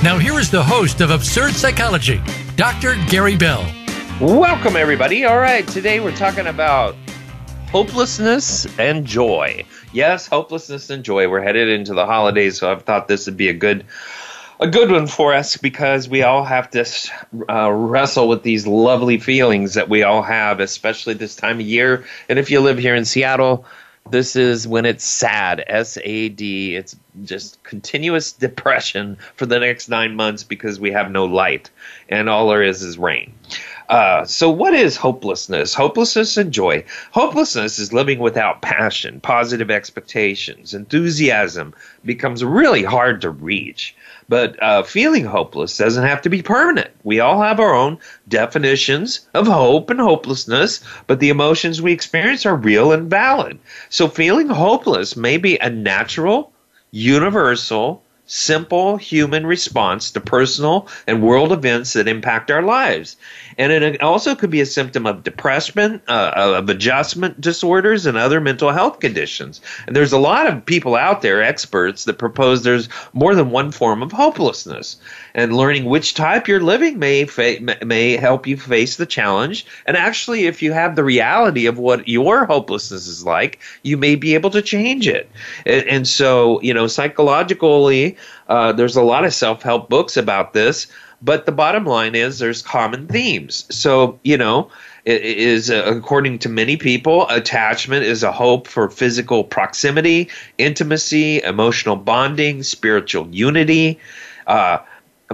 Now, here is the host of Absurd Psychology, Dr. Gary Bell. Welcome, everybody. All right, today we're talking about hopelessness and joy. Yes, hopelessness and joy. We're headed into the holidays, so I've thought this would be a good a good one for us because we all have to uh, wrestle with these lovely feelings that we all have, especially this time of year. And if you live here in Seattle, this is when it's sad, S A D. It's just continuous depression for the next nine months because we have no light, and all there is is rain. Uh, so, what is hopelessness? Hopelessness and joy. Hopelessness is living without passion, positive expectations, enthusiasm becomes really hard to reach. But uh, feeling hopeless doesn't have to be permanent. We all have our own definitions of hope and hopelessness, but the emotions we experience are real and valid. So, feeling hopeless may be a natural, universal, simple human response to personal and world events that impact our lives. And it also could be a symptom of depression, uh, of adjustment disorders, and other mental health conditions. And there's a lot of people out there, experts, that propose there's more than one form of hopelessness. And learning which type you're living may fa- may help you face the challenge. And actually, if you have the reality of what your hopelessness is like, you may be able to change it. And, and so, you know, psychologically, uh, there's a lot of self help books about this. But the bottom line is there's common themes. So, you know, it is uh, according to many people, attachment is a hope for physical proximity, intimacy, emotional bonding, spiritual unity. Uh,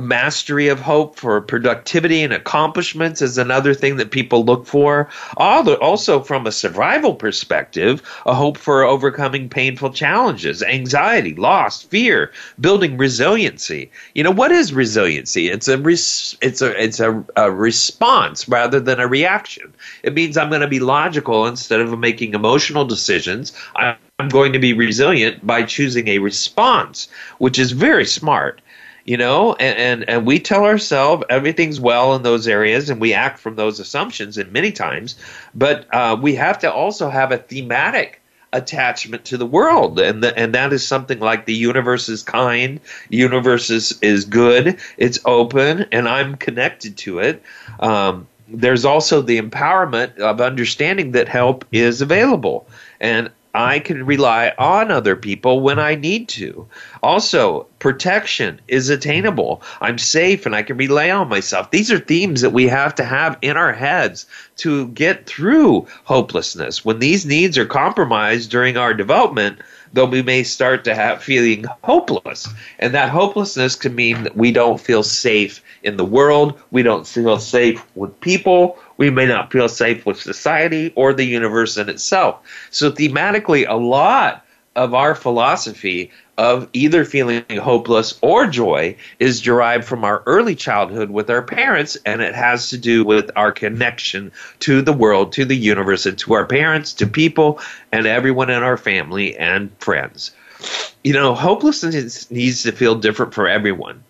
mastery of hope for productivity and accomplishments is another thing that people look for. Also, from a survival perspective, a hope for overcoming painful challenges, anxiety, loss, fear, building resiliency. You know what is resiliency? It's a res- it's a it's a, a response rather than a reaction. It means I'm going to be logical instead of making emotional decisions. I'm going to be resilient by choosing a response, which is very smart you know and, and, and we tell ourselves everything's well in those areas and we act from those assumptions and many times but uh, we have to also have a thematic attachment to the world. And the, and that is something like the universe is kind universe is, is good it's open and i'm connected to it. Um, there's also the empowerment of understanding that help is available. And I can rely on other people when I need to. Also, protection is attainable. I'm safe and I can rely on myself. These are themes that we have to have in our heads to get through hopelessness. When these needs are compromised during our development, though we may start to have feeling hopeless. And that hopelessness can mean that we don't feel safe in the world, we don't feel safe with people, we may not feel safe with society or the universe in itself. So, thematically, a lot of our philosophy of either feeling hopeless or joy is derived from our early childhood with our parents, and it has to do with our connection to the world, to the universe, and to our parents, to people, and everyone in our family and friends. You know, hopelessness needs to feel different for everyone.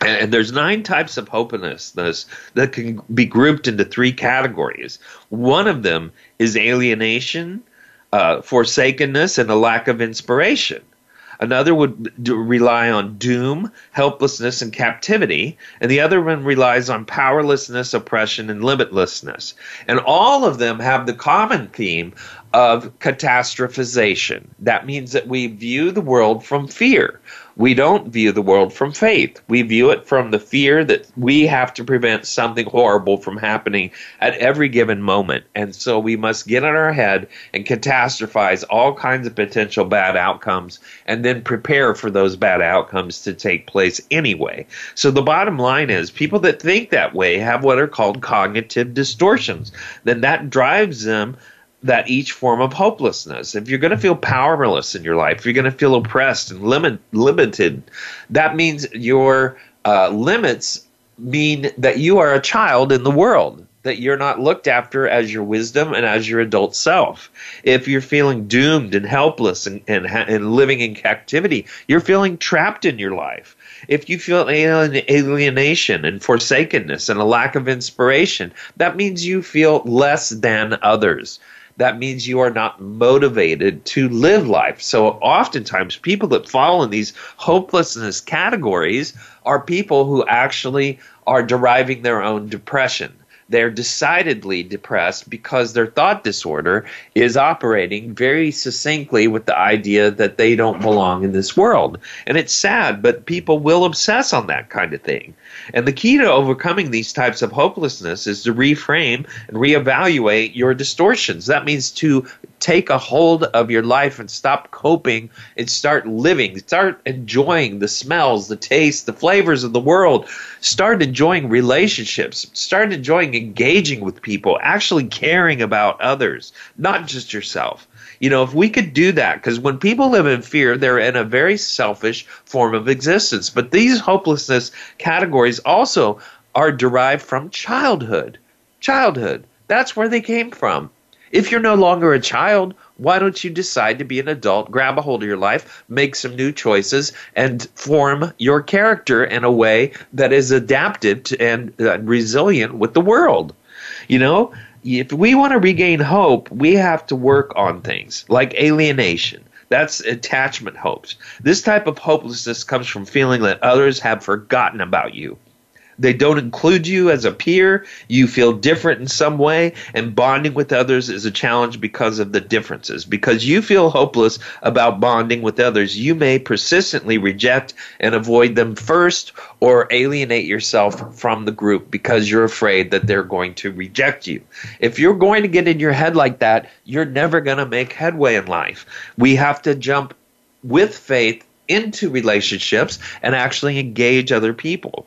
And there's nine types of hopelessness that can be grouped into three categories. One of them is alienation, uh, forsakenness, and a lack of inspiration. Another would d- rely on doom, helplessness, and captivity. And the other one relies on powerlessness, oppression, and limitlessness. And all of them have the common theme of catastrophization. That means that we view the world from fear. We don't view the world from faith. We view it from the fear that we have to prevent something horrible from happening at every given moment. And so we must get in our head and catastrophize all kinds of potential bad outcomes and then prepare for those bad outcomes to take place anyway. So the bottom line is people that think that way have what are called cognitive distortions. Then that drives them that each form of hopelessness. If you're going to feel powerless in your life, if you're going to feel oppressed and limit, limited. That means you're uh, limits mean that you are a child in the world that you're not looked after as your wisdom and as your adult self. If you're feeling doomed and helpless and, and, and living in captivity, you're feeling trapped in your life. If you feel alienation and forsakenness and a lack of inspiration, that means you feel less than others that means you are not motivated to live life. So oftentimes people that fall in these hopelessness categories are people who actually are deriving their own depression they're decidedly depressed because their thought disorder is operating very succinctly with the idea that they don't belong in this world. And it's sad, but people will obsess on that kind of thing. And the key to overcoming these types of hopelessness is to reframe and reevaluate your distortions. That means to take a hold of your life and stop coping and start living. Start enjoying the smells, the tastes, the flavors of the world. Start enjoying relationships. Start enjoying engaging with people, actually caring about others, not just yourself. You know, if we could do that, because when people live in fear, they're in a very selfish form of existence. But these hopelessness categories also are derived from childhood. Childhood. That's where they came from. If you're no longer a child, why don't you decide to be an adult, grab a hold of your life, make some new choices, and form your character in a way that is adapted to, and uh, resilient with the world? You know, if we want to regain hope, we have to work on things like alienation. That's attachment hopes. This type of hopelessness comes from feeling that others have forgotten about you. They don't include you as a peer. You feel different in some way, and bonding with others is a challenge because of the differences. Because you feel hopeless about bonding with others, you may persistently reject and avoid them first or alienate yourself from the group because you're afraid that they're going to reject you. If you're going to get in your head like that, you're never going to make headway in life. We have to jump with faith into relationships and actually engage other people.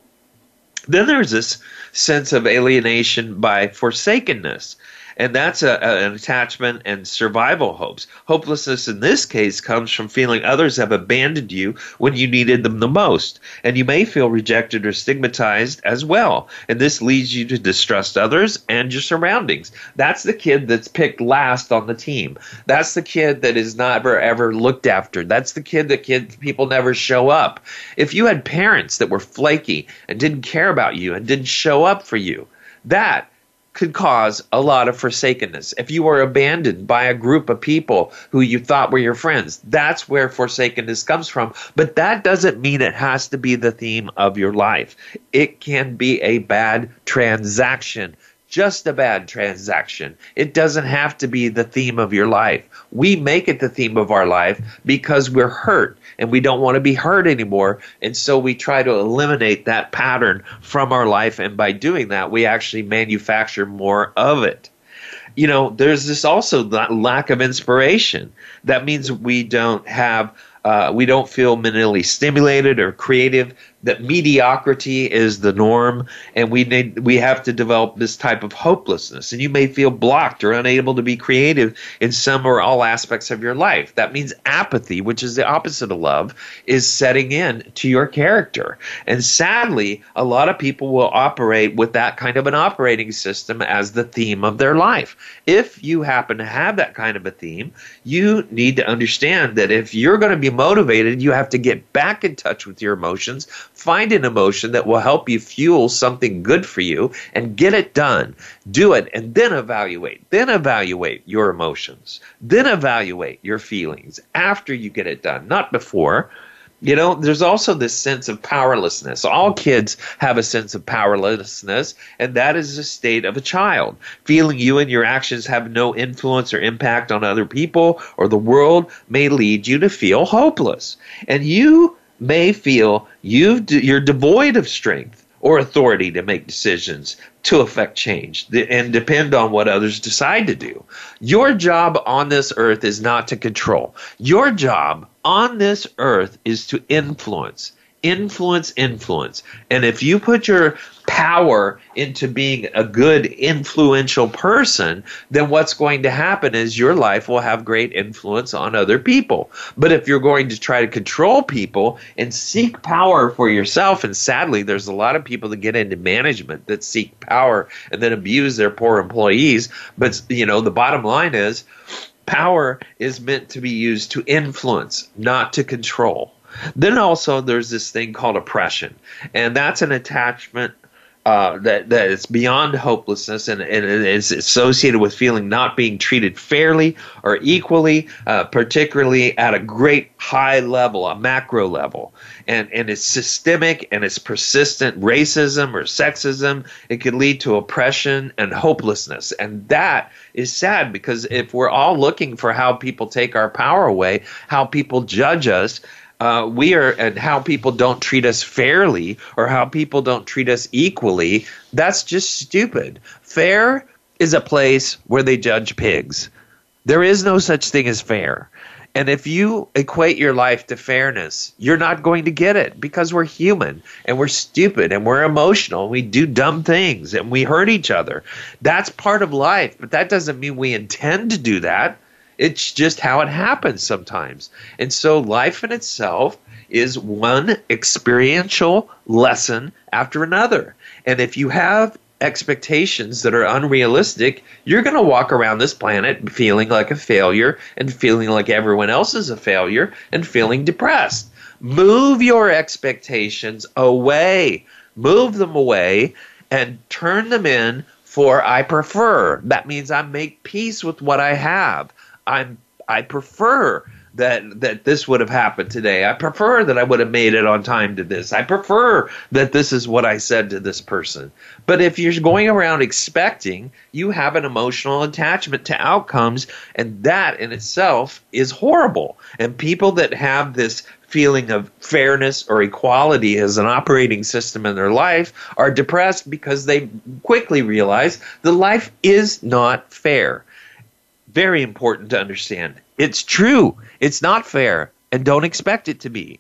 Then there's this sense of alienation by forsakenness. And that's a, a, an attachment and survival hopes. Hopelessness in this case comes from feeling others have abandoned you when you needed them the most. And you may feel rejected or stigmatized as well. And this leads you to distrust others and your surroundings. That's the kid that's picked last on the team. That's the kid that is never ever looked after. That's the kid that kid people never show up. If you had parents that were flaky and didn't care about you and didn't show up for you, that could cause a lot of forsakenness. If you were abandoned by a group of people who you thought were your friends, that's where forsakenness comes from. But that doesn't mean it has to be the theme of your life. It can be a bad transaction just a bad transaction. It doesn't have to be the theme of your life. We make it the theme of our life because we're hurt and we don't want to be hurt anymore. And so we try to eliminate that pattern from our life. And by doing that, we actually manufacture more of it. You know, there's this also lack of inspiration. That means we don't have, uh, we don't feel mentally stimulated or creative that mediocrity is the norm and we need we have to develop this type of hopelessness. And you may feel blocked or unable to be creative in some or all aspects of your life. That means apathy which is the opposite of love is setting in to your character. And sadly a lot of people will operate with that kind of an operating system as the theme of their life. If you happen to have that kind of a theme you need to understand that if you're going to be motivated you have to get back in touch with your emotions Find an emotion that will help you fuel something good for you and get it done. Do it and then evaluate. Then evaluate your emotions. Then evaluate your feelings after you get it done, not before. You know, there's also this sense of powerlessness. All kids have a sense of powerlessness, and that is a state of a child. Feeling you and your actions have no influence or impact on other people or the world may lead you to feel hopeless. And you may feel you you're devoid of strength or authority to make decisions to affect change and depend on what others decide to do. Your job on this earth is not to control. Your job on this earth is to influence. Influence influence. And if you put your power into being a good influential person, then what's going to happen is your life will have great influence on other people. But if you're going to try to control people and seek power for yourself, and sadly, there's a lot of people that get into management that seek power and then abuse their poor employees. But, you know, the bottom line is power is meant to be used to influence, not to control. Then also there's this thing called oppression, and that's an attachment uh, that that is beyond hopelessness and, and it is associated with feeling not being treated fairly or equally, uh, particularly at a great high level, a macro level, and and it's systemic and it's persistent racism or sexism. It could lead to oppression and hopelessness, and that is sad because if we're all looking for how people take our power away, how people judge us, uh, we are and how people don't treat us fairly or how people don't treat us equally that's just stupid. Fair is a place where they judge pigs. There is no such thing as fair. And if you equate your life to fairness you're not going to get it because we're human and we're stupid and we're emotional and we do dumb things and we hurt each other. That's part of life but that doesn't mean we intend to do that it's just how it happens sometimes. And so life in itself is one experiential lesson after another. And if you have expectations that are unrealistic, you're going to walk around this planet feeling like a failure and feeling like everyone else is a failure and feeling depressed. Move your expectations away, move them away, and turn them in for I prefer. That means I make peace with what I have. I'm I prefer that that this would have happened today. I prefer that I would have made it on time to this. I prefer that this is what I said to this person. But if you're going around expecting, you have an emotional attachment to outcomes and that in itself is horrible. And people that have this feeling of fairness or equality as an operating system in their life are depressed because they quickly realize the life is not fair very important to understand. It's true. It's not fair, and don't expect it to be.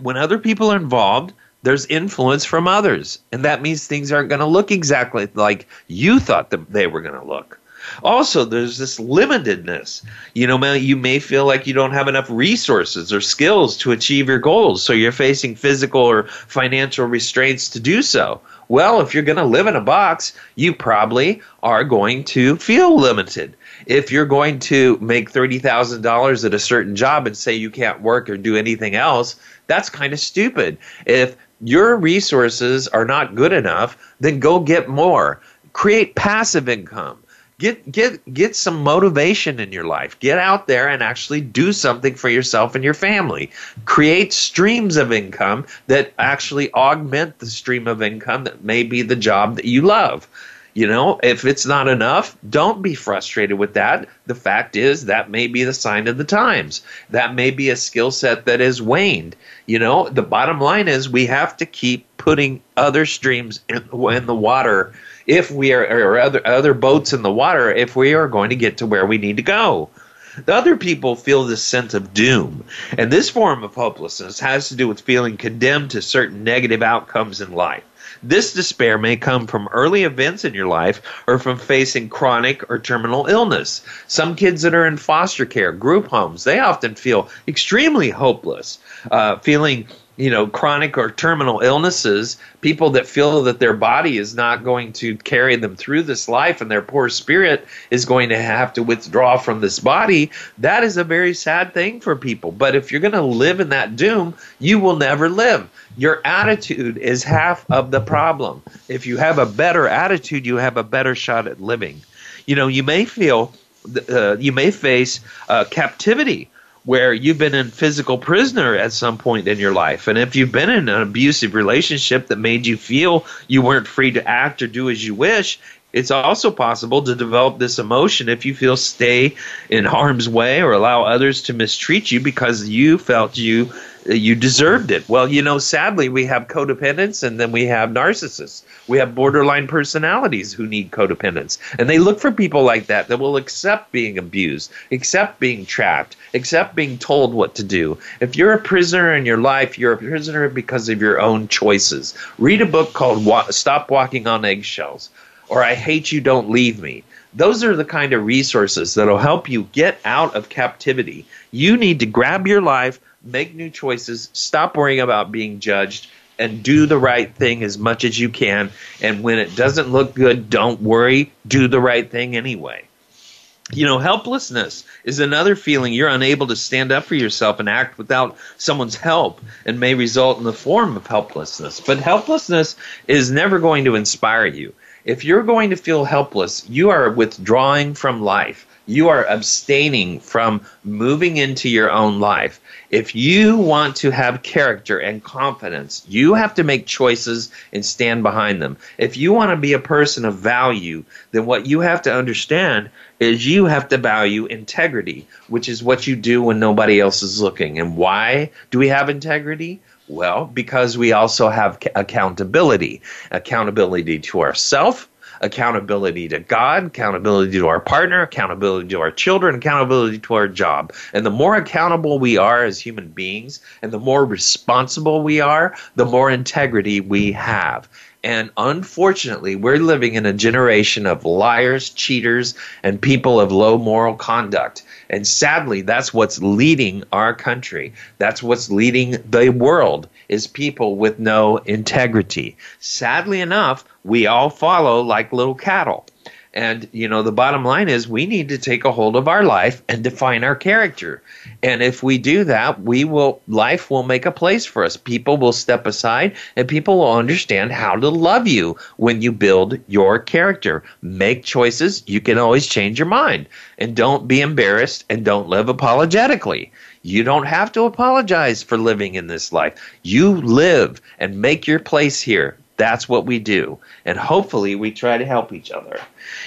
When other people are involved, there's influence from others, and that means things aren't going to look exactly like you thought that they were going to look. Also, there's this limitedness. You know, you may feel like you don't have enough resources or skills to achieve your goals, so you're facing physical or financial restraints to do so. Well, if you're going to live in a box, you probably are going to feel limited if you're going to make $30,000 at a certain job and say you can't work or do anything else, that's kind of stupid. If your resources are not good enough, then go get more. Create passive income. Get get get some motivation in your life. Get out there and actually do something for yourself and your family. Create streams of income that actually augment the stream of income that may be the job that you love. You know, if it's not enough, don't be frustrated with that. The fact is, that may be the sign of the times. That may be a skill set that has waned. You know, the bottom line is we have to keep putting other streams in, in the water if we are, or other, other boats in the water if we are going to get to where we need to go. The other people feel this sense of doom, and this form of hopelessness has to do with feeling condemned to certain negative outcomes in life. This despair may come from early events in your life or from facing chronic or terminal illness. Some kids that are in foster care, group homes, they often feel extremely hopeless, uh, feeling you know chronic or terminal illnesses people that feel that their body is not going to carry them through this life and their poor spirit is going to have to withdraw from this body that is a very sad thing for people. But if you're going to live in that doom you will never live. Your attitude is half of the problem. If you have a better attitude you have a better shot at living. You know you may feel uh, you may face uh, captivity where you've been in physical prisoner at some point in your life. And if you've been in an abusive relationship that made you feel you weren't free to act or do as you wish, It's also possible to develop this emotion if you feel stay in harm's way or allow others to mistreat you because you felt you you deserved it. Well, you know, sadly, we have codependents and then we have narcissists. We have borderline personalities who need codependence. And they look for people like that that will accept being abused, accept being trapped, accept being told what to do. If you're a prisoner in your life, you're a prisoner because of your own choices. Read a book called Stop Walking on Eggshells or I Hate You, Don't Leave Me. Those are the kind of resources that'll help you get out of captivity. You need to grab your life make new choices, stop worrying about being judged, and do the right thing as much as you can. And when it doesn't look good, don't worry, do the right thing anyway. You know, helplessness is another feeling you're unable to stand up for yourself and act without someone's help and may result in the form of helplessness. But helplessness is never going to inspire you. If you're going to feel helpless, you are withdrawing from life. You are abstaining from moving into your own life. If you want to have character and confidence, you have to make choices and stand behind them. If you want to be a person of value, then what you have to understand is you have to value integrity, which is what you do when nobody else is looking. And why do we have integrity? Well, because we also have accountability accountability to ourselves accountability to God, accountability to our partner, accountability to our children, accountability to our job. And the more accountable we are as human beings, and the more responsible we are, the more integrity we have. And unfortunately, we're living in a generation of liars, cheaters, and people of low moral conduct. And sadly, that's what's leading our country. That's what's leading the world is people with no integrity. Sadly enough, we all follow like little cattle. And, you know, the bottom line is we need to take a hold of our life and define our character. And if we do that, we will, life will make a place for us. People will step aside and people will understand how to love you when you build your character. Make choices. You can always change your mind. And don't be embarrassed and don't live apologetically. You don't have to apologize for living in this life. You live and make your place here. That's what we do. And hopefully we try to help each other.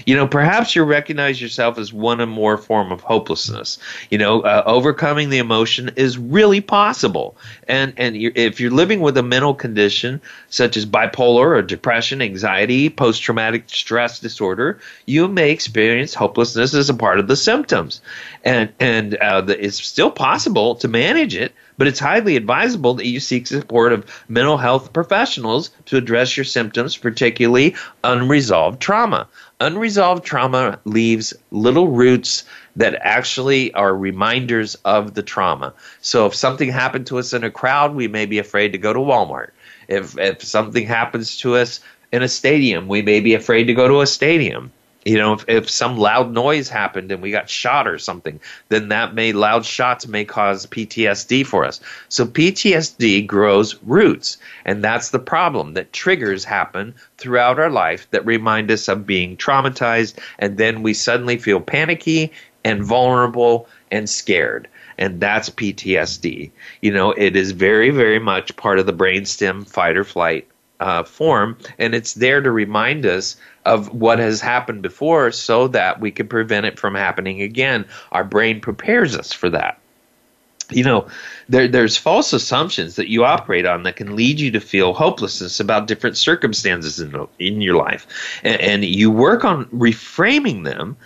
You know, perhaps you recognize yourself as one or more form of hopelessness. You know, uh, overcoming the emotion is really possible. And and you're, if you're living with a mental condition such as bipolar or depression, anxiety, post traumatic stress disorder, you may experience hopelessness as a part of the symptoms. And and uh, the, it's still possible to manage it, but it's highly advisable that you seek support of mental health professionals to address your symptoms, particularly unresolved trauma. Unresolved trauma leaves little roots that actually are reminders of the trauma. So if something happened to us in a crowd, we may be afraid to go to Walmart. If if something happens to us in a stadium, we may be afraid to go to a stadium you know if, if some loud noise happened and we got shot or something then that may loud shots may cause ptsd for us so ptsd grows roots and that's the problem that triggers happen throughout our life that remind us of being traumatized and then we suddenly feel panicky and vulnerable and scared and that's PTSD. You know, it is very, very much part of the brainstem fight or flight uh, form, and it's there to remind us of what has happened before so that we can prevent it from happening again. Our brain prepares us for that. You know, there, there's false assumptions that you operate on that can lead you to feel hopelessness about different circumstances in, in your life. And, and you work on reframing them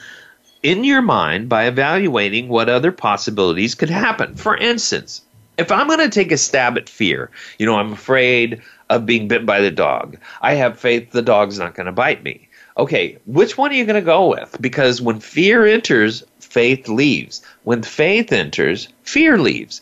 in your mind by evaluating what other possibilities could happen. For instance, if I'm going to take a stab at fear, you know, I'm afraid of being bit by the dog. I have faith the dog's not going to bite me. Okay, which one are you going to go with? Because when fear enters, faith leaves. When faith enters, fear leaves.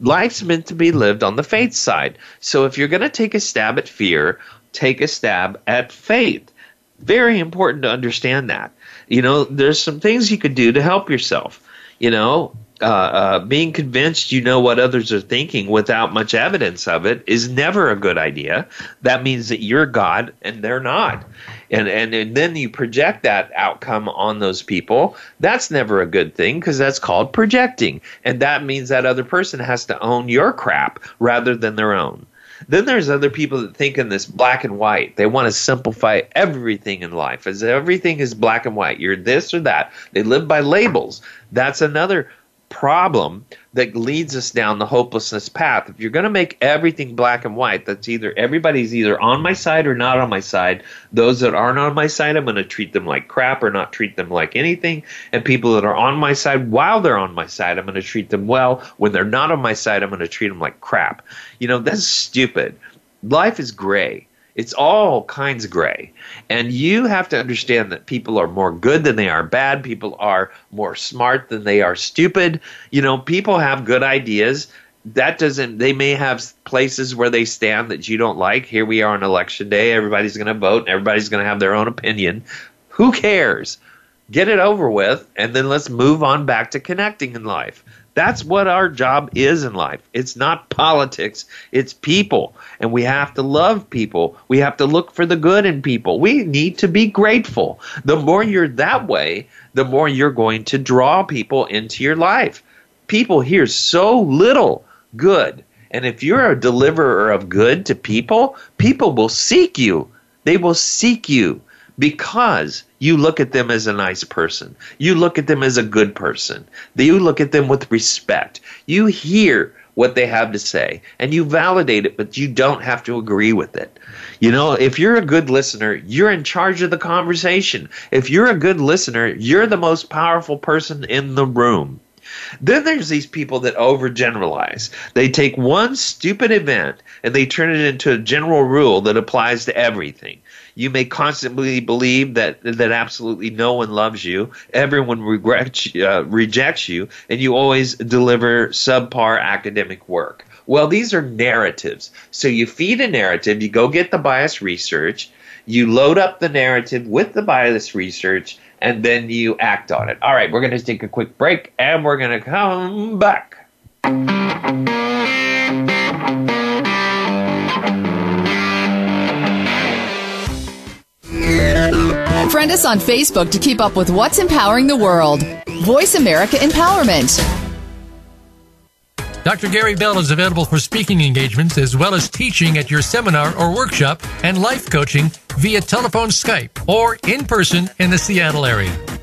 Life's meant to be lived on the faith side. So if you're going to take a stab at fear, take a stab at faith. Very important to understand that. You know, there's some things you could do to help yourself. You know, uh, uh, being convinced you know what others are thinking without much evidence of it is never a good idea. That means that you're God and they're not. And, and, and then you project that outcome on those people. That's never a good thing because that's called projecting. And that means that other person has to own your crap rather than their own. Then there's other people that think in this black and white. They want to simplify everything in life as everything is black and white. You're this or that. They live by labels. That's another problem that leads us down the hopelessness path. If you're going to make everything black and white, that's either everybody's either on my side or not on my side. Those that aren't on my side, I'm going to treat them like crap or not treat them like anything. And people that are on my side while they're on my side, I'm going to treat them well. When they're not on my side, I'm going to treat them like crap. You know, that's stupid. Life is gray. It's all kinds of gray. And you have to understand that people are more good than they are bad. People are more smart than they are stupid. You know, people have good ideas. That doesn't, they may have places where they stand that you don't like. Here we are on election day. Everybody's going to vote and everybody's going to have their own opinion. Who cares? Get it over with, and then let's move on back to connecting in life. That's what our job is in life. It's not politics, it's people. And we have to love people. We have to look for the good in people. We need to be grateful. The more you're that way, the more you're going to draw people into your life. People hear so little good. And if you're a deliverer of good to people, people will seek you. They will seek you because you look at them as a nice person. You look at them as a good person. You look at them with respect. You hear what they have to say and you validate it, but you don't have to agree with it. You know, if you're a good listener, you're in charge of the conversation. If you're a good listener, you're the most powerful person in the room. Then there's these people that overgeneralize. They take one stupid event and they turn it into a general rule that applies to everything. You may constantly believe that that absolutely no one loves you, everyone regrets, uh, rejects you, and you always deliver subpar academic work. Well, these are narratives. So you feed a narrative, you go get the bias research, you load up the narrative with the bias research, and then you act on it. All right, we're going to take a quick break and we're going to come back. Friend us on Facebook to keep up with what's empowering the world. Voice America Empowerment. Dr. Gary Bell is available for speaking engagements as well as teaching at your seminar or workshop and life coaching via telephone Skype or in person in the Seattle area.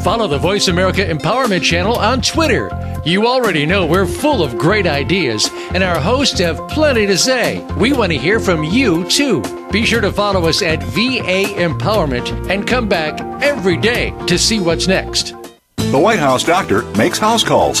Follow the Voice America Empowerment Channel on Twitter. You already know we're full of great ideas, and our hosts have plenty to say. We want to hear from you, too. Be sure to follow us at VA Empowerment and come back every day to see what's next. The White House doctor makes house calls.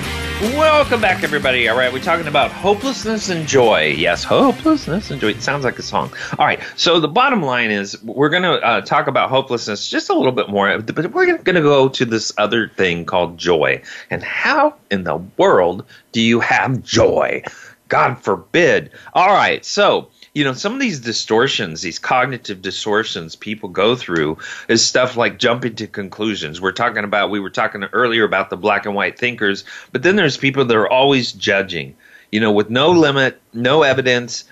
Welcome back, everybody. All right, we're talking about hopelessness and joy. Yes, hopelessness and joy. It sounds like a song. All right, so the bottom line is we're going to uh, talk about hopelessness just a little bit more, but we're going to go to this other thing called joy. And how in the world do you have joy? God forbid. All right, so you know, some of these distortions, these cognitive distortions people go through is stuff like jumping to conclusions. We're talking about, we were talking earlier about the black and white thinkers, but then there's people that are always judging, you know, with no limit, no evidence,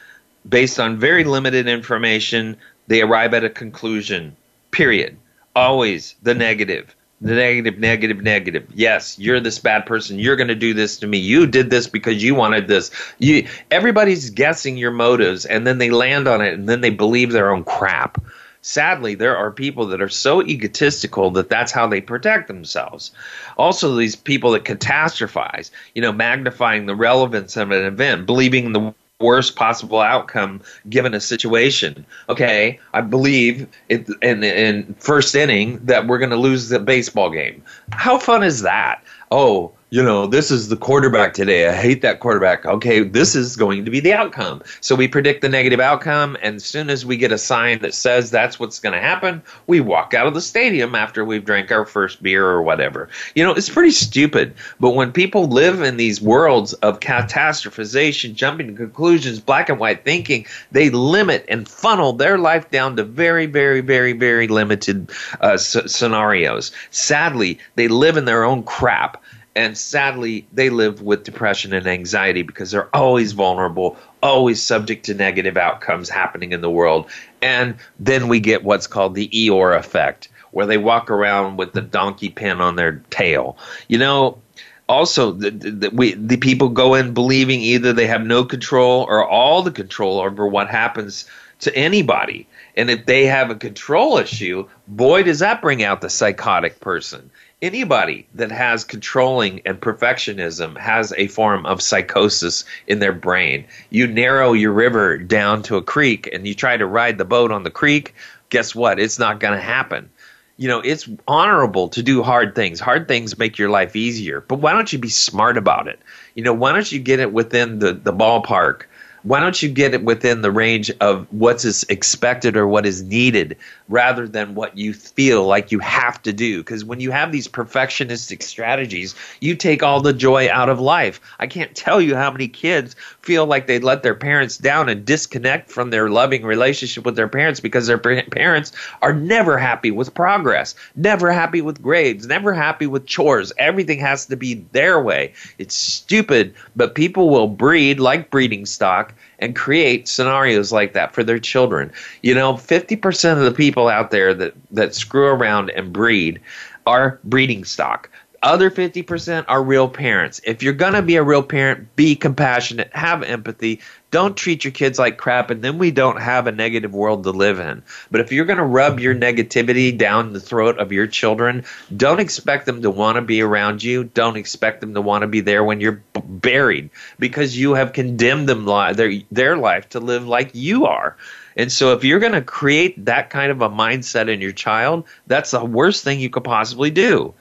based on very limited information, they arrive at a conclusion, period. Always the negative negative, negative, negative. Yes, you're this bad person. You're going to do this to me. You did this because you wanted this. You, everybody's guessing your motives, and then they land on it, and then they believe their own crap. Sadly, there are people that are so egotistical that that's how they protect themselves. Also, these people that catastrophize, you know, magnifying the relevance of an event, believing the worst possible outcome given a situation. Okay, I believe it, in in first inning that we're going to lose the baseball game. How fun is that? Oh, you know, this is the quarterback today. I hate that quarterback. Okay, this is going to be the outcome. So we predict the negative outcome, and as soon as we get a sign that says that's what's going to happen, we walk out of the stadium after we've drank our first beer or whatever. You know, it's pretty stupid. But when people live in these worlds of catastrophization, jumping to conclusions, black and white thinking, they limit and funnel their life down to very, very, very, very limited uh, s- scenarios. Sadly, they live in their own crap and sadly, they live with depression and anxiety because they're always vulnerable, always subject to negative outcomes happening in the world. And then we get what's called the Eeyore effect, where they walk around with the donkey pin on their tail. You know, also the, the, we, the people go in believing either they have no control or all the control over what happens to anybody. And if they have a control issue, boy, does that bring out the psychotic person anybody that has controlling and perfectionism has a form of psychosis in their brain. You narrow your river down to a creek and you try to ride the boat on the creek, guess what? It's not going to happen. You know, it's honorable to do hard things. Hard things make your life easier. But why don't you be smart about it? You know, why don't you get it within the, the ballpark why don't you get it within the range of what's expected or what is needed rather than what you feel like you have to do? Because when you have these perfectionistic strategies you take all the joy out of life. I can't tell you how many kids feel like they let their parents down and disconnect from their loving relationship with their parents because their parents are never happy with progress never happy with grades never happy with chores. Everything has to be their way. It's stupid but people will breed like breeding stock and create scenarios like that for their children. You know, 50% of the people out there that, that screw around and breed are breeding stock other 50% are real parents. If you're going to be a real parent, be compassionate, have empathy, don't treat your kids like crap, and then we don't have a negative world to live in. But if you're going to rub your negativity down the throat of your children, don't expect them to want to be around you. Don't expect them to want to be there when you're b- buried because you have condemned them li- their, their life to live like you are. And so if you're going to create that kind of a mindset in your child, that's the worst thing you could possibly do.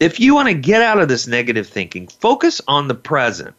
If you want to get out of this negative thinking, focus on the present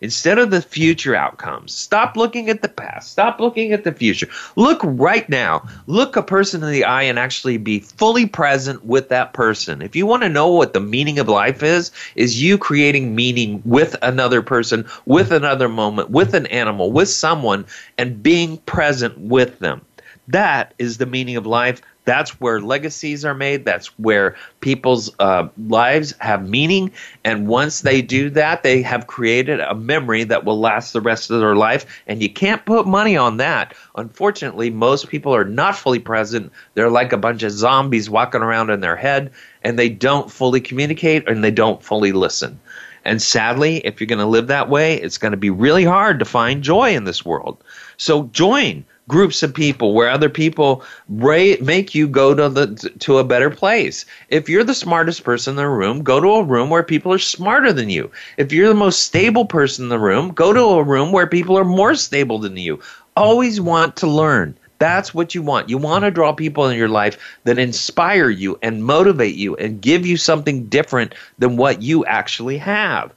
instead of the future outcomes. Stop looking at the past. Stop looking at the future. Look right now. Look a person in the eye and actually be fully present with that person. If you want to know what the meaning of life is, is you creating meaning with another person, with another moment, with an animal, with someone and being present with them. That is the meaning of life. That's where legacies are made. That's where people's uh, lives have meaning. And once they do that, they have created a memory that will last the rest of their life. And you can't put money on that. Unfortunately, most people are not fully present. They're like a bunch of zombies walking around in their head, and they don't fully communicate and they don't fully listen. And sadly, if you're going to live that way, it's going to be really hard to find joy in this world. So join groups of people where other people make you go to the to a better place. If you're the smartest person in the room, go to a room where people are smarter than you. If you're the most stable person in the room, go to a room where people are more stable than you. Always want to learn. That's what you want. You want to draw people in your life that inspire you and motivate you and give you something different than what you actually have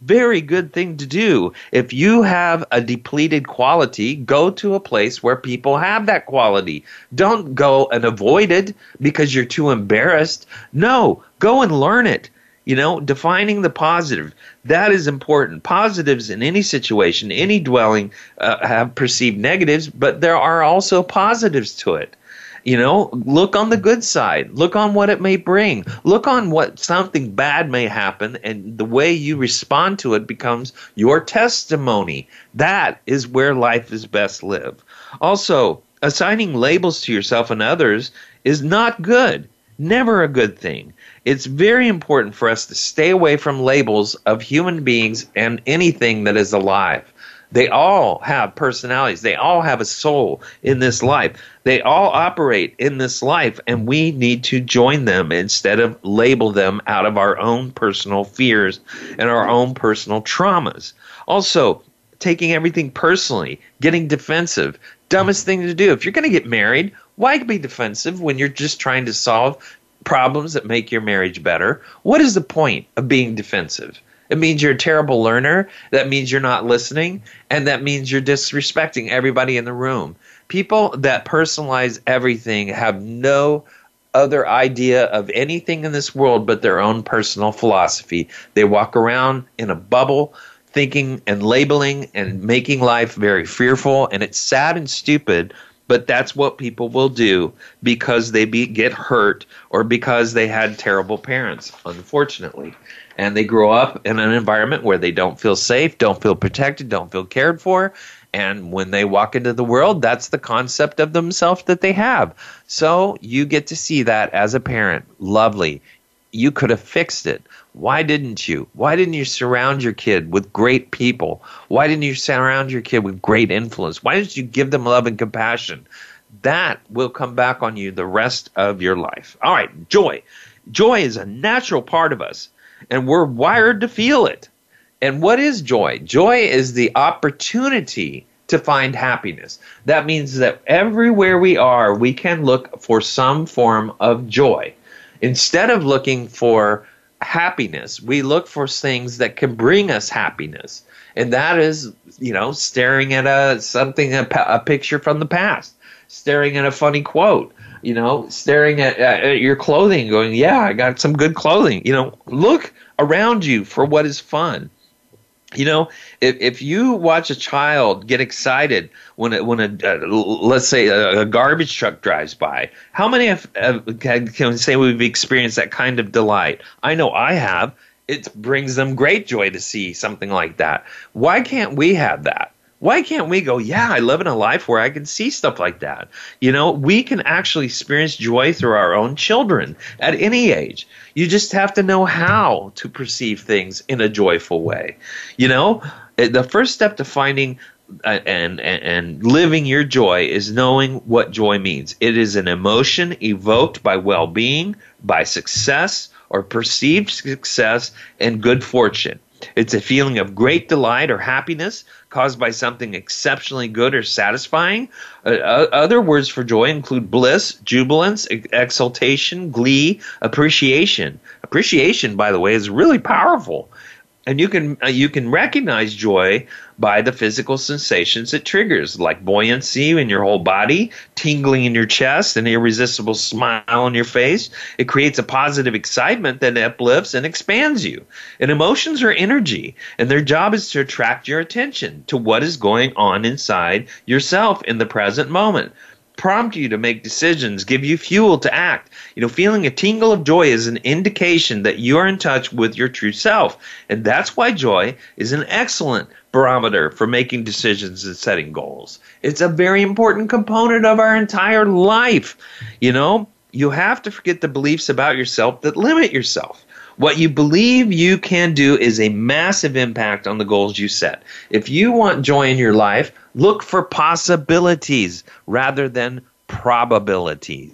very good thing to do. If you have a depleted quality, go to a place where people have that quality. Don't go and avoid it because you're too embarrassed. No, go and learn it. You know, defining the positive, that is important. Positives in any situation, any dwelling uh, have perceived negatives, but there are also positives to it. You know, look on the good side. Look on what it may bring. Look on what something bad may happen, and the way you respond to it becomes your testimony. That is where life is best lived. Also, assigning labels to yourself and others is not good. Never a good thing. It's very important for us to stay away from labels of human beings and anything that is alive. They all have personalities. They all have a soul in this life. They all operate in this life, and we need to join them instead of label them out of our own personal fears and our own personal traumas. Also, taking everything personally, getting defensive. Dumbest thing to do. If you're going to get married, why be defensive when you're just trying to solve problems that make your marriage better? What is the point of being defensive? It means you're a terrible learner. That means you're not listening. And that means you're disrespecting everybody in the room. People that personalize everything have no other idea of anything in this world but their own personal philosophy. They walk around in a bubble thinking and labeling and making life very fearful. And it's sad and stupid but that's what people will do because they be, get hurt or because they had terrible parents, unfortunately and they grow up in an environment where they don't feel safe, don't feel protected, don't feel cared for. And when they walk into the world, that's the concept of themselves that they have. So you get to see that as a parent. Lovely. You could have fixed it. Why didn't you? Why didn't you surround your kid with great people? Why didn't you surround your kid with great influence? Why didn't you give them love and compassion? That will come back on you the rest of your life. All right, joy. Joy is a natural part of us and we're wired to feel it. And what is joy? Joy is the opportunity to find happiness. That means that everywhere we are, we can look for some form of joy. Instead of looking for happiness, we look for things that can bring us happiness. And that is, you know, staring at a something a, a picture from the past, staring at a funny quote, you know, staring at, at your clothing, going, "Yeah, I got some good clothing." You know, look around you for what is fun. You know, if, if you watch a child get excited when it, when a let's say a, a, garbage truck drives by, how many have, have, can say we've experienced that kind of delight? I know I have. It brings them great joy to see something like that. Why can't we have that? Why can't we go, yeah, I live in a life where I can see stuff like that? You know, we can actually experience joy through our own children at any age. You just have to know how to perceive things in a joyful way. You know, eh, the first step to finding uh, and, and, and living your joy is knowing what joy means. It is an emotion evoked by well-being, by success or perceived success and good fortune. It's a feeling of great delight or happiness caused by something exceptionally good or satisfying. Uh, other words for joy include bliss, jubilance, exultation, glee, appreciation. Appreciation, by the way, is really powerful and you can uh, you can recognize joy by the physical sensations it triggers like buoyancy in your whole body tingling in your chest an irresistible smile on your face. It creates a positive excitement that uplifts and expands you. And emotions are energy and their job is to attract your attention to what is going on inside yourself in the present moment prompt you to make decisions, give you fuel to act. You know, feeling a tingle of joy is an indication that you are in touch with your true self. And that's why joy is an excellent barometer for making decisions and setting goals. It's a very important component of our entire life. You know, you have to forget the beliefs about yourself that limit yourself. What you believe you can do is a massive impact on the goals you set. If you want joy in your life, look for possibilities rather than probabilities.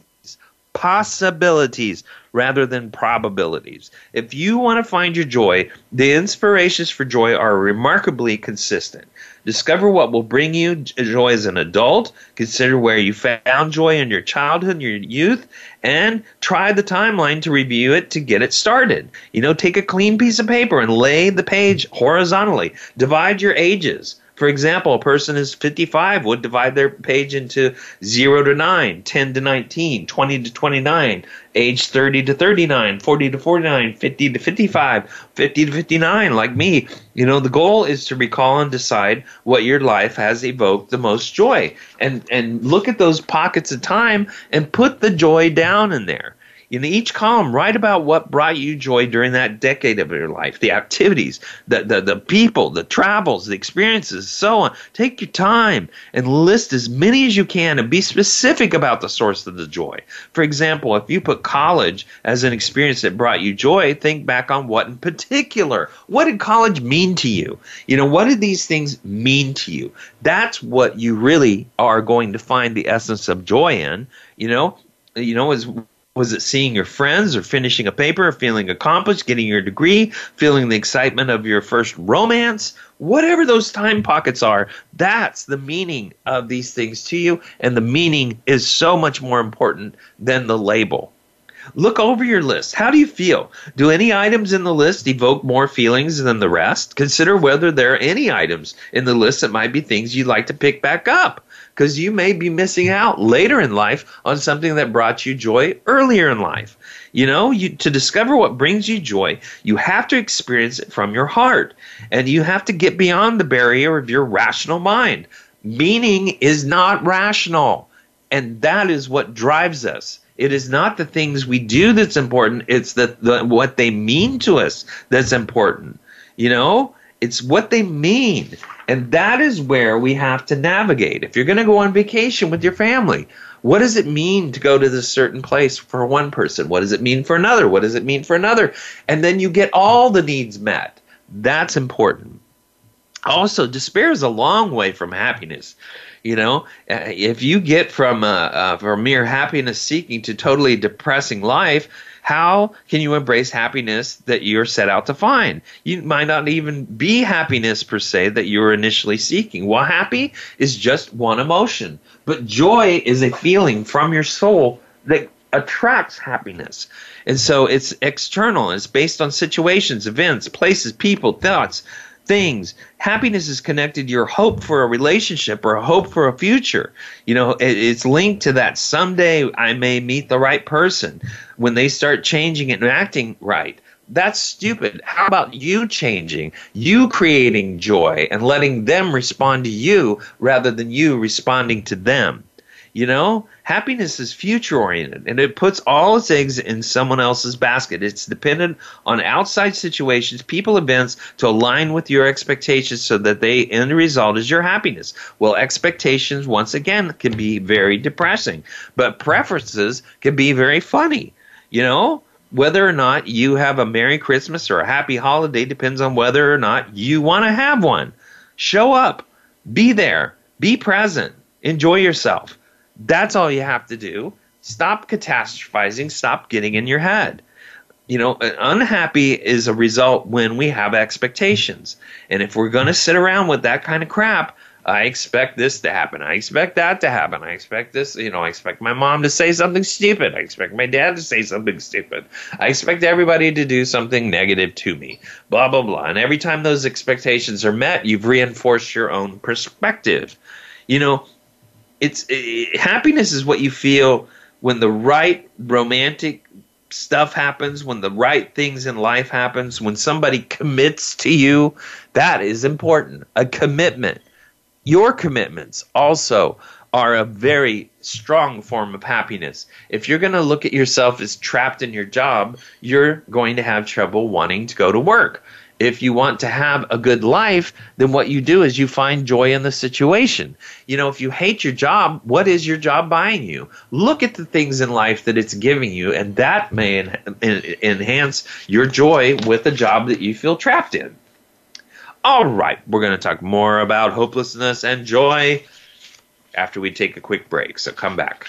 Possibilities rather than probabilities. If you want to find your joy, the inspirations for joy are remarkably consistent. Discover what will bring you joy as an adult. Consider where you found joy in your childhood, your youth, and try the timeline to review it to get it started. You know, take a clean piece of paper and lay the page horizontally. Divide your ages. For example, a person is 55 would divide their page into 0 to 9, 10 to 19, 20 to 29, age 30 to 39, 40 to 49, 50 to 55, 50 to 59, like me. You know, the goal is to recall and decide what your life has evoked the most joy. And and look at those pockets of time and put the joy down in there in each column, write about what brought you joy during that decade of your life, the activities, the, the, the people, the travels, the experiences, so on. Take your time and list as many as you can and be specific about the source of the joy. For example, if you put college as an experience that brought you joy, think back on what in particular. What did college mean to you? You know, what did these things mean to you? That's what you really are going to find the essence of joy in. You know, you know, is was it seeing your friends or finishing a paper, or feeling accomplished, getting your degree, feeling the excitement of your first romance? Whatever those time pockets are, that's the meaning of these things to you. And the meaning is so much more important than the label. Look over your list. How do you feel? Do any items in the list evoke more feelings than the rest? Consider whether there are any items in the list that might be things you'd like to pick back up because you may be missing out later in life on something that brought you joy earlier in life. You know, you, to discover what brings you joy, you have to experience it from your heart, and you have to get beyond the barrier of your rational mind. Meaning is not rational, and that is what drives us. It is not the things we do that's important; it's the, the what they mean to us that's important. You know, it's what they mean. And that is where we have to navigate. If you're going to go on vacation with your family, what does it mean to go to this certain place for one person? What does it mean for another? What does it mean for another? And then you get all the needs met. That's important. Also, despair is a long way from happiness. You know, uh, if you get from uh, uh, from mere happiness seeking to totally depressing life, how can you embrace happiness that you're set out to find? You might not even be happiness per se that you were initially seeking. Well, happy is just one emotion, but joy is a feeling from your soul that attracts happiness. And so it's external, it's based on situations, events, places, people, thoughts things. Happiness is connected to your hope for a relationship or a hope for a future. You know, it, it's linked to that someday I may meet the right person. When they start changing and acting right, that's stupid. How about you changing, you creating joy and letting them respond to you rather than you responding to them? You know, happiness is future oriented and it puts all its eggs in someone else's basket. It's dependent on outside situations, people, events to align with your expectations so that the end result is your happiness. Well, expectations, once again, can be very depressing, but preferences can be very funny. You know, whether or not you have a Merry Christmas or a Happy Holiday depends on whether or not you want to have one. Show up, be there, be present, enjoy yourself. That's all you have to do. Stop catastrophizing. Stop getting in your head. You know, unhappy is a result when we have expectations. And if we're going to sit around with that kind of crap, I expect this to happen. I expect that to happen. I expect this, you know, I expect my mom to say something stupid. I expect my dad to say something stupid. I expect everybody to do something negative to me. Blah, blah, blah. And every time those expectations are met, you've reinforced your own perspective. You know, it's it, happiness is what you feel when the right romantic stuff happens when the right things in life happens when somebody commits to you. That is important. A commitment. Your commitments also are a very strong form of happiness. If you're going to look at yourself as trapped in your job you're going to have trouble wanting to go to work if you want to have a good life, then what you do is you find joy in the situation. You know, if you hate your job, what is your job buying you? Look at the things in life that it's giving you, and that may en- en- enhance your joy with the job that you feel trapped in. All right, we're going to talk more about hopelessness and joy after we take a quick break, so come back.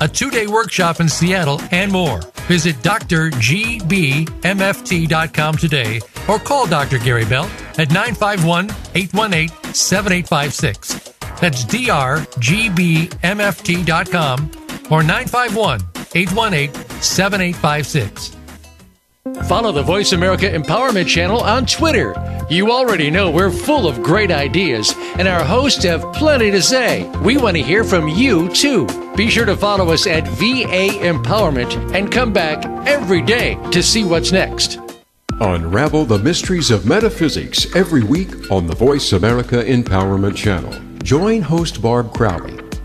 a two day workshop in Seattle, and more. Visit drgbmft.com today or call Dr. Gary Bell at 951 818 7856. That's drgbmft.com or 951 818 7856. Follow the Voice America Empowerment Channel on Twitter. You already know we're full of great ideas, and our hosts have plenty to say. We want to hear from you, too. Be sure to follow us at VA Empowerment and come back every day to see what's next. Unravel the mysteries of metaphysics every week on the Voice America Empowerment Channel. Join host Barb Crowley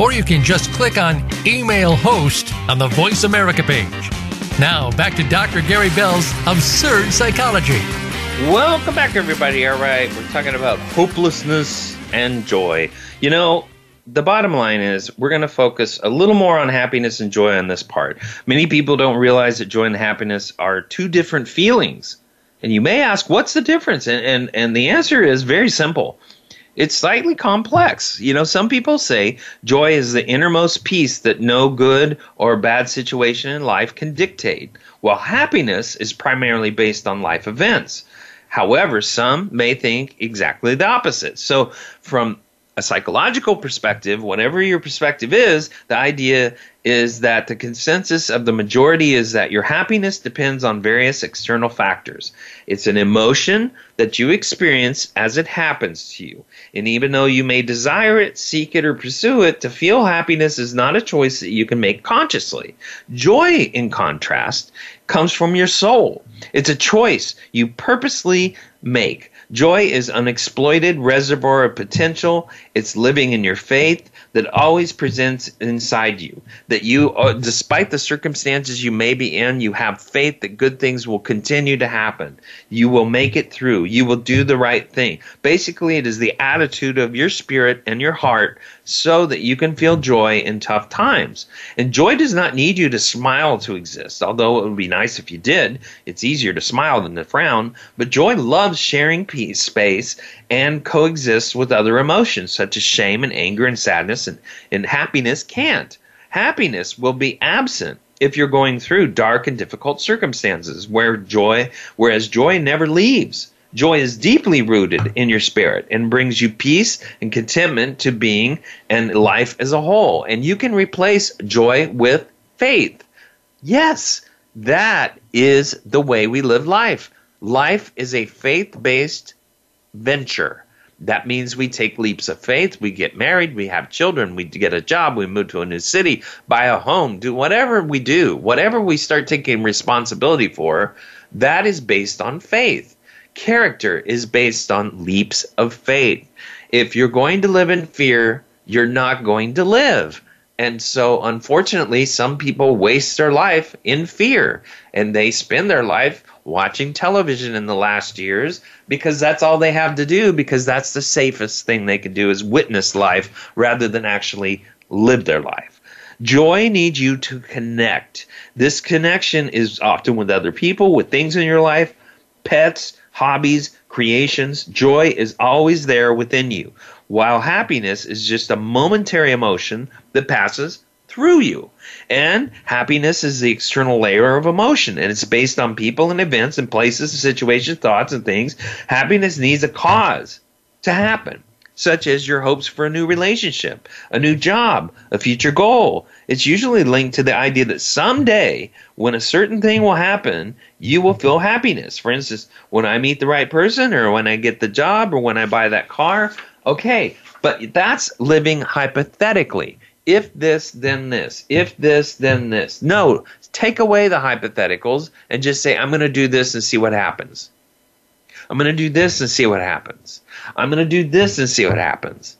or you can just click on Email Host on the Voice America page. Now, back to Dr. Gary Bell's Absurd Psychology. Welcome back, everybody. All right, we're talking about hopelessness and joy. You know, the bottom line is we're going to focus a little more on happiness and joy on this part. Many people don't realize that joy and happiness are two different feelings. And you may ask, what's the difference? And, and, and the answer is very simple it's slightly complex. You know, some people say joy is the innermost peace that no good or bad situation in life can dictate, while happiness is primarily based on life events. However, some may think exactly the opposite. So, from a psychological perspective, whatever your perspective is, the idea is that the consensus of the majority is that your happiness depends on various external factors. It's an emotion that you experience as it happens to you. And even though you may desire it, seek it, or pursue it, to feel happiness is not a choice that you can make consciously. Joy, in contrast, comes from your soul. It's a choice you purposely make. Joy is an unexploited reservoir of potential. It's living in your faith that always presents inside you. That you, uh, despite the circumstances you may be in, you have faith that good things will continue to happen. You will make it through. You will do the right thing. Basically, it is the attitude of your spirit and your heart so that you can feel joy in tough times. And joy does not need you to smile to exist, although it would be nice if you did. It's easier to smile than to frown. But joy loves sharing peace, space, and coexists with other emotions such as shame and anger and sadness, and, and happiness can't. Happiness will be absent if you're going through dark and difficult circumstances where joy whereas joy never leaves Joy is deeply rooted in your spirit and brings you peace and contentment to being and life as a whole. And you can replace joy with faith. Yes, that is the way we live life. Life is a faith based venture. That means we take leaps of faith, we get married, we have children, we get a job, we move to a new city, buy a home, do whatever we do, whatever we start taking responsibility for, that is based on faith. Character is based on leaps of faith. If you're going to live in fear, you're not going to live. And so, unfortunately, some people waste their life in fear and they spend their life watching television in the last years because that's all they have to do because that's the safest thing they can do is witness life rather than actually live their life. Joy needs you to connect. This connection is often with other people, with things in your life, pets, hobbies, creations. Joy is always there within you, while happiness is just a momentary emotion that passes through you. And happiness is the external layer of emotion, and it's based on people and events and places and situations, thoughts and things. Happiness needs a cause to happen, such as your hopes for a new relationship, a new job, a future goal. It's usually linked to the idea that someday, when a certain thing will happen, you will feel happiness. For instance, when I meet the right person, or when I get the job, or when I buy that car. Okay, but that's living hypothetically if this, then this, if this, then this. No, take away the hypotheticals and just say, I'm going to do this and see what happens. I'm going to do this and see what happens. I'm going to do this and see what happens.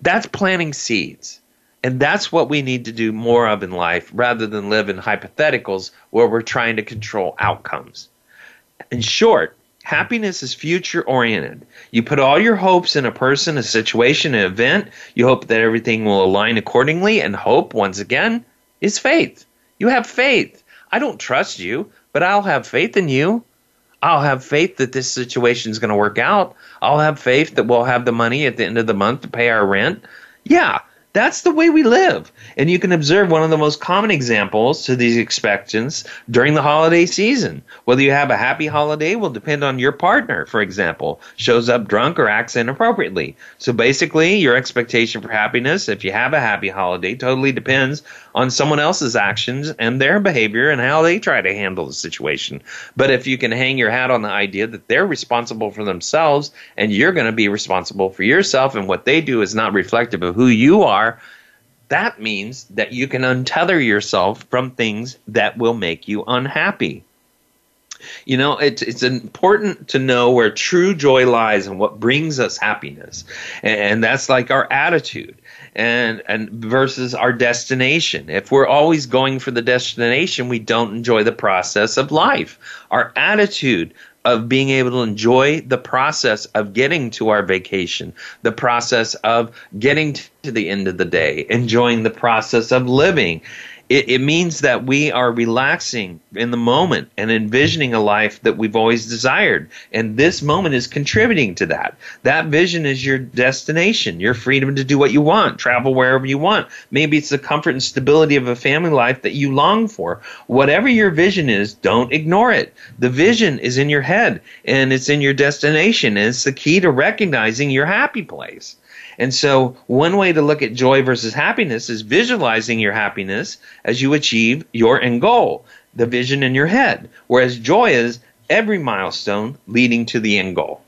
That's planting seeds. And that's what we need to do more of in life rather than live in hypotheticals where we're trying to control outcomes. In short, Happiness is future oriented. You put all your hopes in a person, a situation, an event. You hope that everything will align accordingly, and hope, once again, is faith. You have faith. I don't trust you, but I'll have faith in you. I'll have faith that this situation is going to work out. I'll have faith that we'll have the money at the end of the month to pay our rent. Yeah, that's the way we live. And you can observe one of the most common examples to these expectations during the holiday season. Whether you have a happy holiday will depend on your partner, for example, shows up drunk or acts inappropriately. So basically, your expectation for happiness, if you have a happy holiday, totally depends on someone else's actions and their behavior and how they try to handle the situation. But if you can hang your hat on the idea that they're responsible for themselves and you're going to be responsible for yourself and what they do is not reflective of who you are, that means that you can untether yourself from things that will make you unhappy. You know, it's it's important to know where true joy lies and what brings us happiness, and that's like our attitude and and versus our destination. If we're always going for the destination, we don't enjoy the process of life. Our attitude of being able to enjoy the process of getting to our vacation, the process of getting to the end of the day, enjoying the process of living it, it means that we are relaxing in the moment and envisioning a life that we've always desired. And this moment is contributing to that. That vision is your destination, your freedom to do what you want, travel wherever you want. Maybe it's the comfort and stability of a family life that you long for. Whatever your vision is, don't ignore it. The vision is in your head and it's in your destination. And it's the key to recognizing your happy place. And so, one way to look at joy versus happiness is visualizing your happiness as you achieve your end goal, the vision in your head, whereas joy is every milestone leading to the end goal.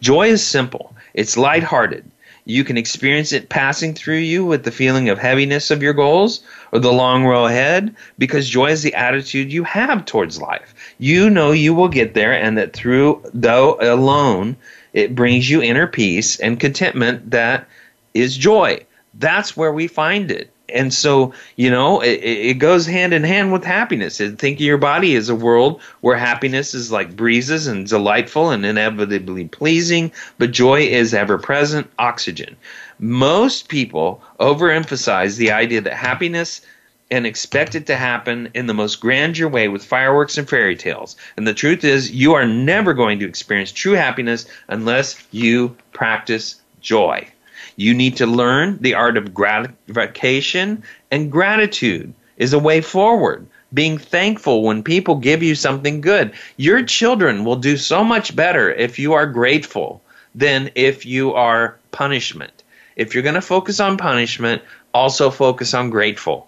Joy is simple, it's lighthearted. You can experience it passing through you with the feeling of heaviness of your goals or the long road ahead because joy is the attitude you have towards life. You know you will get there and that through though alone it brings you inner peace and contentment that is joy. That's where we find it. And so, you know, it, it goes hand in hand with happiness. think of your body as a world where happiness is like breezes and delightful and inevitably pleasing, but joy is ever present oxygen. Most people overemphasize the idea that happiness and expect it to happen in the most grandeur way with fireworks and fairy tales. And the truth is, you are never going to experience true happiness unless you practice joy. You need to learn the art of gratification, and gratitude is a way forward. Being thankful when people give you something good. Your children will do so much better if you are grateful than if you are punishment. If you're going to focus on punishment, also focus on grateful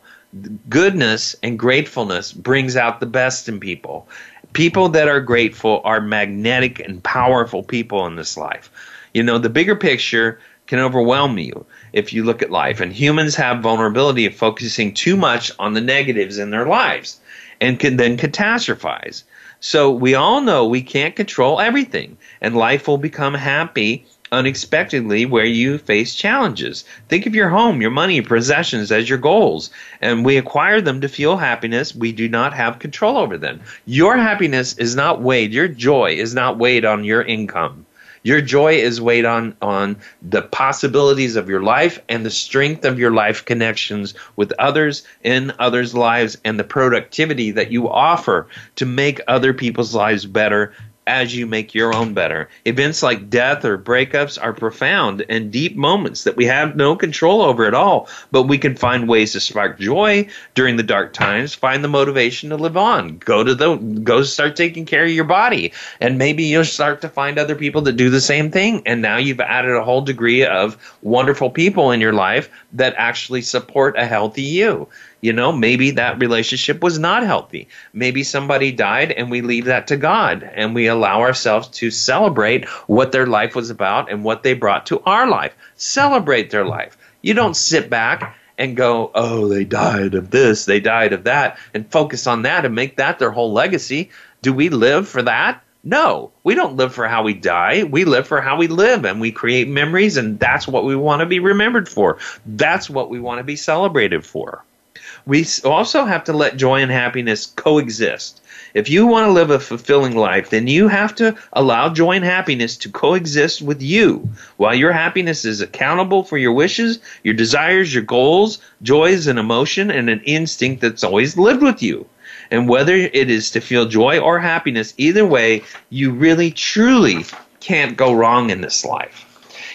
goodness and gratefulness brings out the best in people. People that are grateful are magnetic and powerful people in this life. You know, the bigger picture can overwhelm you if you look at life. And humans have vulnerability of focusing too much on the negatives in their lives and can then catastrophize. So we all know we can't control everything, and life will become happy unexpectedly where you face challenges. Think of your home, your money, possessions as your goals, and we acquire them to feel happiness. We do not have control over them. Your happiness is not weighed, your joy is not weighed on your income. Your joy is weighed on, on the possibilities of your life and the strength of your life connections with others in others' lives and the productivity that you offer to make other people's lives better as you make your own better. Events like death or breakups are profound and deep moments that we have no control over at all, but we can find ways to spark joy during the dark times, find the motivation to live on. Go to the go start taking care of your body and maybe you'll start to find other people that do the same thing and now you've added a whole degree of wonderful people in your life that actually support a healthy you. You know, maybe that relationship was not healthy. Maybe somebody died and we leave that to God and we allow ourselves to celebrate what their life was about and what they brought to our life. Celebrate their life. You don't sit back and go, oh, they died of this, they died of that, and focus on that and make that their whole legacy. Do we live for that? No, we don't live for how we die. We live for how we live and we create memories, and that's what we want to be remembered for. That's what we want to be celebrated for we also have to let joy and happiness coexist. If you want to live a fulfilling life, then you have to allow joy and happiness to coexist with you. While your happiness is accountable for your wishes, your desires, your goals, joy is an emotion, and an instinct that's always lived with you. And whether it is to feel joy or happiness, either way, you really truly can't go wrong in this life.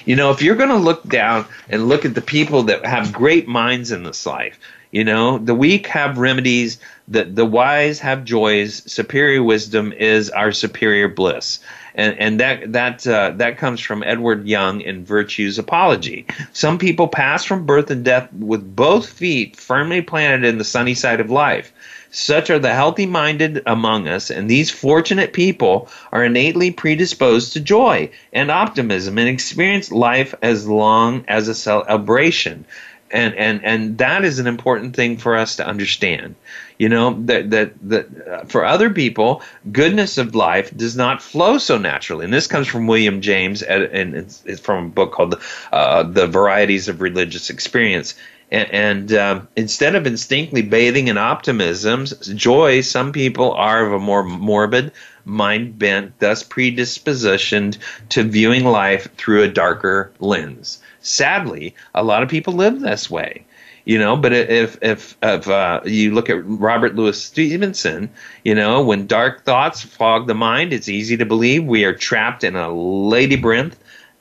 You know, if you're going to look down and look at the people that have great minds in this life, you know, the weak have remedies, the, the wise have joys, superior wisdom is our superior bliss. And, and that that uh, that comes from Edward Young in Virtue's Apology. Some people pass from birth and death with both feet firmly planted in the sunny side of life. Such are the healthy minded among us, and these fortunate people are innately predisposed to joy and optimism and experience life as long as a celebration and and and that is an important thing for us to understand. You know that that that uh, for other people goodness of life does not flow so naturally. And this comes from william james and it's, it's from a book called uh, the varieties of religious experience. And, and um, instead of instinctively bathing in optimism joy some people are of a more morbid mind bent thus predispositioned to viewing life through a darker lens sadly, a lot of people live this way. You know, but if if if uh, you look at Robert Louis Stevenson, you know, when dark thoughts fog the mind, it's easy to believe we are trapped in a labyrinth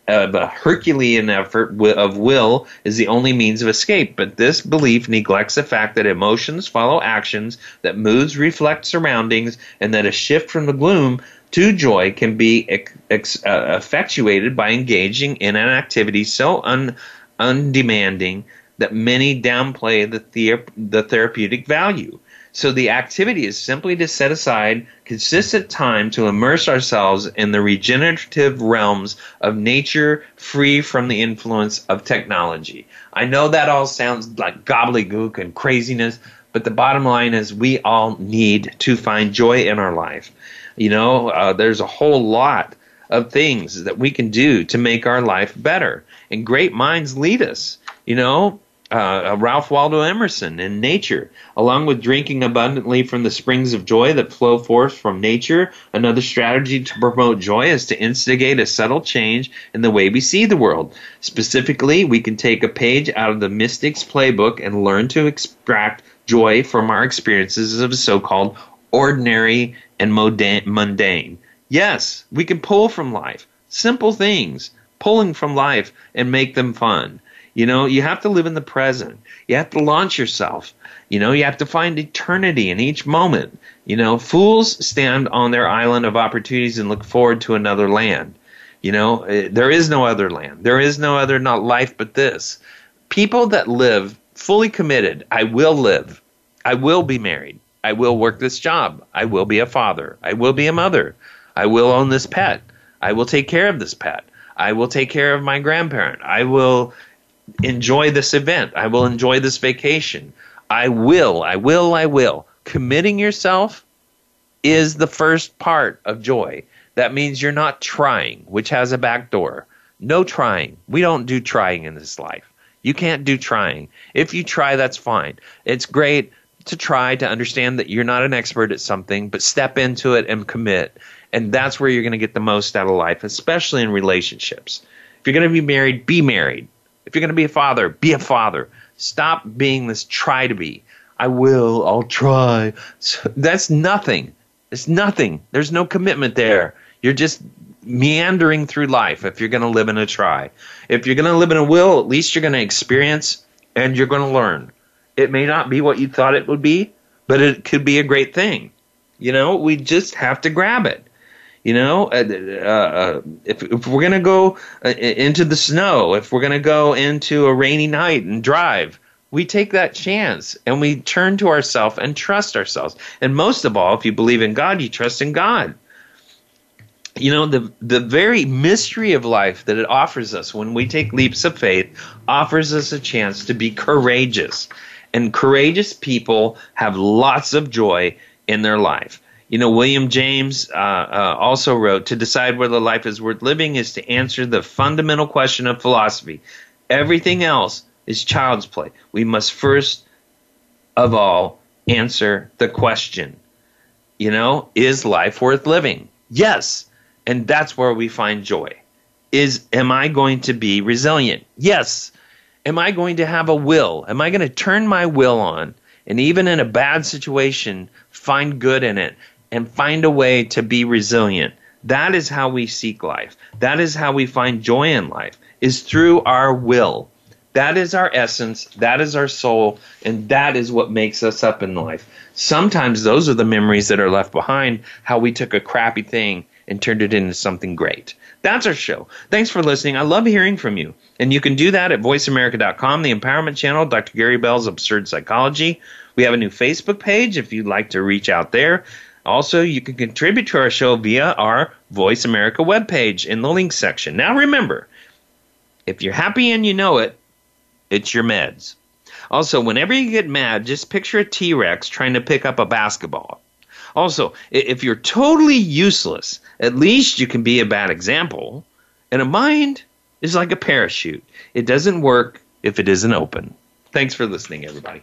of a Herculean effort of will is the only means of escape. But this belief neglects the fact that emotions follow actions, that moods reflect surroundings, and that a shift from the gloom to joy can be ex- uh, effectuated by engaging in an activity so un- undemanding that many downplay the, the- the therapeutic value. So the activity is simply to set aside consistent time to immerse ourselves in the regenerative realms of nature free from the influence of technology. I know that all sounds like gobbledygook and craziness, but the bottom line is we all need to find joy in our life. You know, uh, there's a whole lot of things that we can do to make our life better. And great minds lead us. You know, uh, Ralph Waldo Emerson in Nature, along with drinking abundantly from the springs of joy that flow forth from nature. Another strategy to promote joy is to instigate a subtle change in the way we see the world. Specifically, we can take a page out of the mystic's playbook and learn to extract joy from our experiences of so called ordinary and mundane. Yes, we can pull from life. Simple things, pulling from life and make them fun. You know, you have to live in the present. You have to launch yourself. You know, you have to find eternity in each moment. You know, fools stand on their island of opportunities and look forward to another land. You know, eh, there is no other land. There is no other not life but this. People that live fully committed, I will live. I will be married. I will work this job. I will be a father. I will be a mother. I will own this pet. I will take care of this pet. I will take care of my grandparent. I will enjoy this event. I will enjoy this vacation. I will, I will, I will. Committing yourself is the first part of joy. That means you're not trying, which has a back door. No trying. We don't do trying in this life. You can't do trying. If you try, that's fine. It's great to try to understand that you're not an expert at something, but step into it and commit. And that's where you're going to get the most out of life, especially in relationships. If you're going to be married, be married. If you're going to be a father, be a father. Stop being this try to be. I will, I'll try. So that's nothing. It's nothing. There's no commitment there. You're just meandering through life if you're going to live in a try. If you're going to live in a will, at least you're going to experience and you're going to learn. It may not be what you thought it would be, but it could be a great thing. You know, we just have to grab it. You know, uh, uh, uh if, if we're going to go uh, into the snow, if we're going to go into a rainy night and drive, we take that chance and we turn to ourselves and trust ourselves. And most of all, if you believe in God, you trust in God. You know, the, the very mystery of life that it offers us when we take leaps of faith offers us a chance to be courageous. And courageous people have lots of joy in their life. You know, William James uh, uh, also wrote To decide whether life is worth living is to answer the fundamental question of philosophy. Everything else is child's play. We must first of all answer the question. You know, is life worth living? Yes. And that's where we find joy. Is am I going to be resilient? Yes. Am I going to have a will? Am I going to turn my will on and even in a bad situation find good in it and find a way to be resilient. That is how we seek life. That is how we find joy in life, is through our will. That is our essence, that is our soul, and that is what makes us up in life. Sometimes those are the memories that are left behind, how we took a crappy thing and turned it into something great. That's our show. Thanks for listening. I love hearing from you. And you can do that at voiceamerica.com, the empowerment channel, Dr. Gary Bell's Absurd Psychology. We have a new Facebook page if you'd like to reach out there. Also, you can contribute to our show via our Voice America webpage in the links section. Now, remember, if you're happy and you know it, it's your meds. Also, whenever you get mad, just picture a T Rex trying to pick up a basketball. Also, if you're totally useless, at least you can be a bad example. And a mind is like a parachute, it doesn't work if it isn't open. Thanks for listening, everybody.